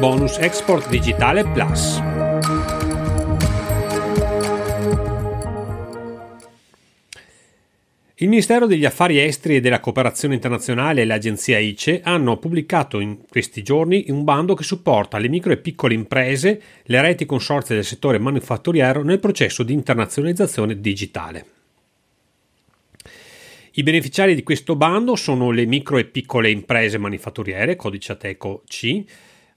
Bonus Export Digitale Plus. Il Ministero degli Affari Esteri e della Cooperazione Internazionale e l'agenzia ICE hanno pubblicato in questi giorni un bando che supporta le micro e piccole imprese, le reti consorzi del settore manifatturiero nel processo di internazionalizzazione digitale. I beneficiari di questo bando sono le micro e piccole imprese manifatturiere, codice Ateco C,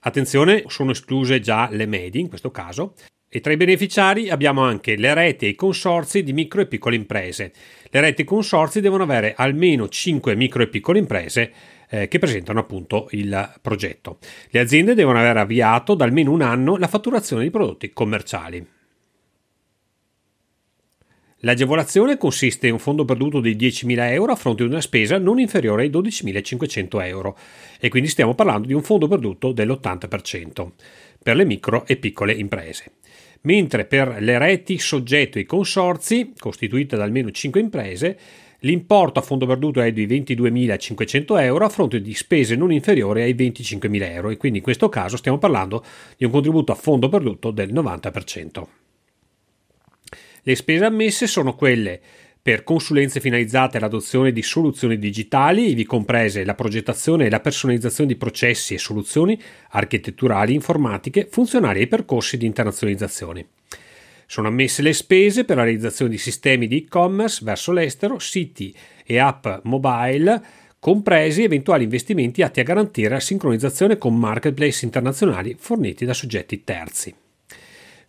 Attenzione, sono escluse già le medie in questo caso. E tra i beneficiari abbiamo anche le reti e i consorzi di micro e piccole imprese. Le reti e i consorzi devono avere almeno 5 micro e piccole imprese eh, che presentano appunto il progetto. Le aziende devono aver avviato da almeno un anno la fatturazione di prodotti commerciali. L'agevolazione consiste in un fondo perduto di 10.000 euro a fronte di una spesa non inferiore ai 12.500 euro e quindi stiamo parlando di un fondo perduto dell'80% per le micro e piccole imprese. Mentre per le reti soggetto ai consorzi, costituite da almeno 5 imprese, l'importo a fondo perduto è di 22.500 euro a fronte di spese non inferiori ai 25.000 euro e quindi in questo caso stiamo parlando di un contributo a fondo perduto del 90%. Le spese ammesse sono quelle per consulenze finalizzate all'adozione di soluzioni digitali, ivi comprese la progettazione e la personalizzazione di processi e soluzioni architetturali informatiche funzionali ai percorsi di internazionalizzazione. Sono ammesse le spese per la realizzazione di sistemi di e-commerce verso l'estero, siti e app mobile, compresi eventuali investimenti atti a garantire la sincronizzazione con marketplace internazionali forniti da soggetti terzi.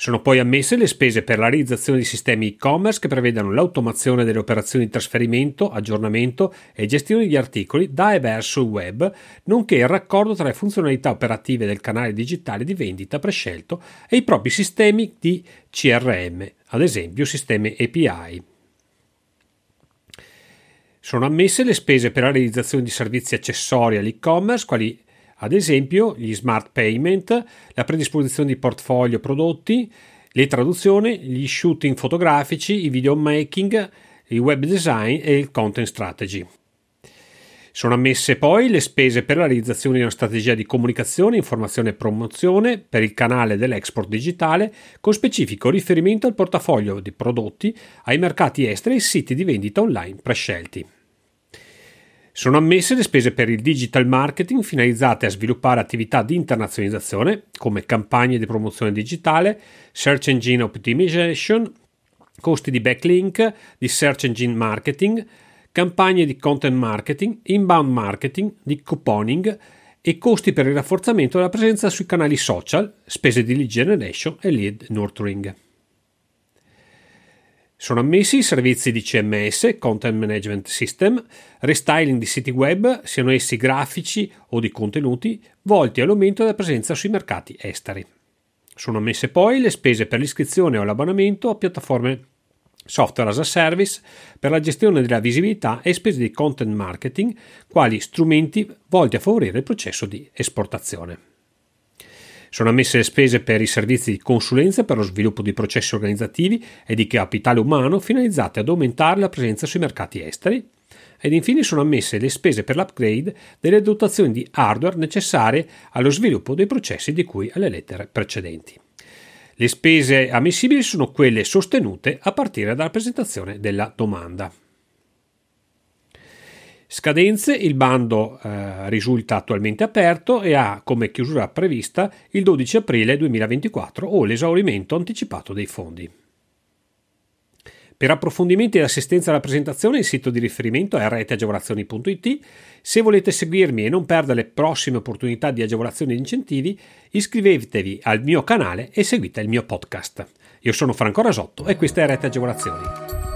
Sono poi ammesse le spese per la realizzazione di sistemi e-commerce che prevedano l'automazione delle operazioni di trasferimento, aggiornamento e gestione di articoli da e verso il web, nonché il raccordo tra le funzionalità operative del canale digitale di vendita prescelto e i propri sistemi di CRM, ad esempio sistemi API. Sono ammesse le spese per la realizzazione di servizi accessori all'e-commerce, quali ad esempio gli smart payment, la predisposizione di portfolio prodotti, le traduzioni, gli shooting fotografici, i videomaking, il web design e il content strategy. Sono ammesse poi le spese per la realizzazione di una strategia di comunicazione, informazione e promozione per il canale dell'export digitale con specifico riferimento al portafoglio di prodotti, ai mercati esteri e siti di vendita online prescelti. Sono ammesse le spese per il digital marketing finalizzate a sviluppare attività di internazionalizzazione come campagne di promozione digitale, search engine optimization, costi di backlink, di search engine marketing, campagne di content marketing, inbound marketing, di couponing e costi per il rafforzamento della presenza sui canali social, spese di lead generation e lead nurturing. Sono ammessi i servizi di CMS, Content Management System, restyling di siti web, siano essi grafici o di contenuti, volti all'aumento della presenza sui mercati esteri. Sono ammesse poi le spese per l'iscrizione o l'abbonamento a piattaforme software as a service per la gestione della visibilità e spese di content marketing, quali strumenti volti a favorire il processo di esportazione. Sono ammesse le spese per i servizi di consulenza per lo sviluppo di processi organizzativi e di capitale umano finalizzati ad aumentare la presenza sui mercati esteri. Ed infine sono ammesse le spese per l'upgrade delle dotazioni di hardware necessarie allo sviluppo dei processi di cui alle lettere precedenti. Le spese ammissibili sono quelle sostenute a partire dalla presentazione della domanda. Scadenze, il bando eh, risulta attualmente aperto e ha come chiusura prevista il 12 aprile 2024 o l'esaurimento anticipato dei fondi. Per approfondimenti ed assistenza alla presentazione il sito di riferimento è reteagevolazioni.it. Se volete seguirmi e non perdere le prossime opportunità di agevolazioni e incentivi, iscrivetevi al mio canale e seguite il mio podcast. Io sono Franco Rasotto e questa è Rete Agevolazioni.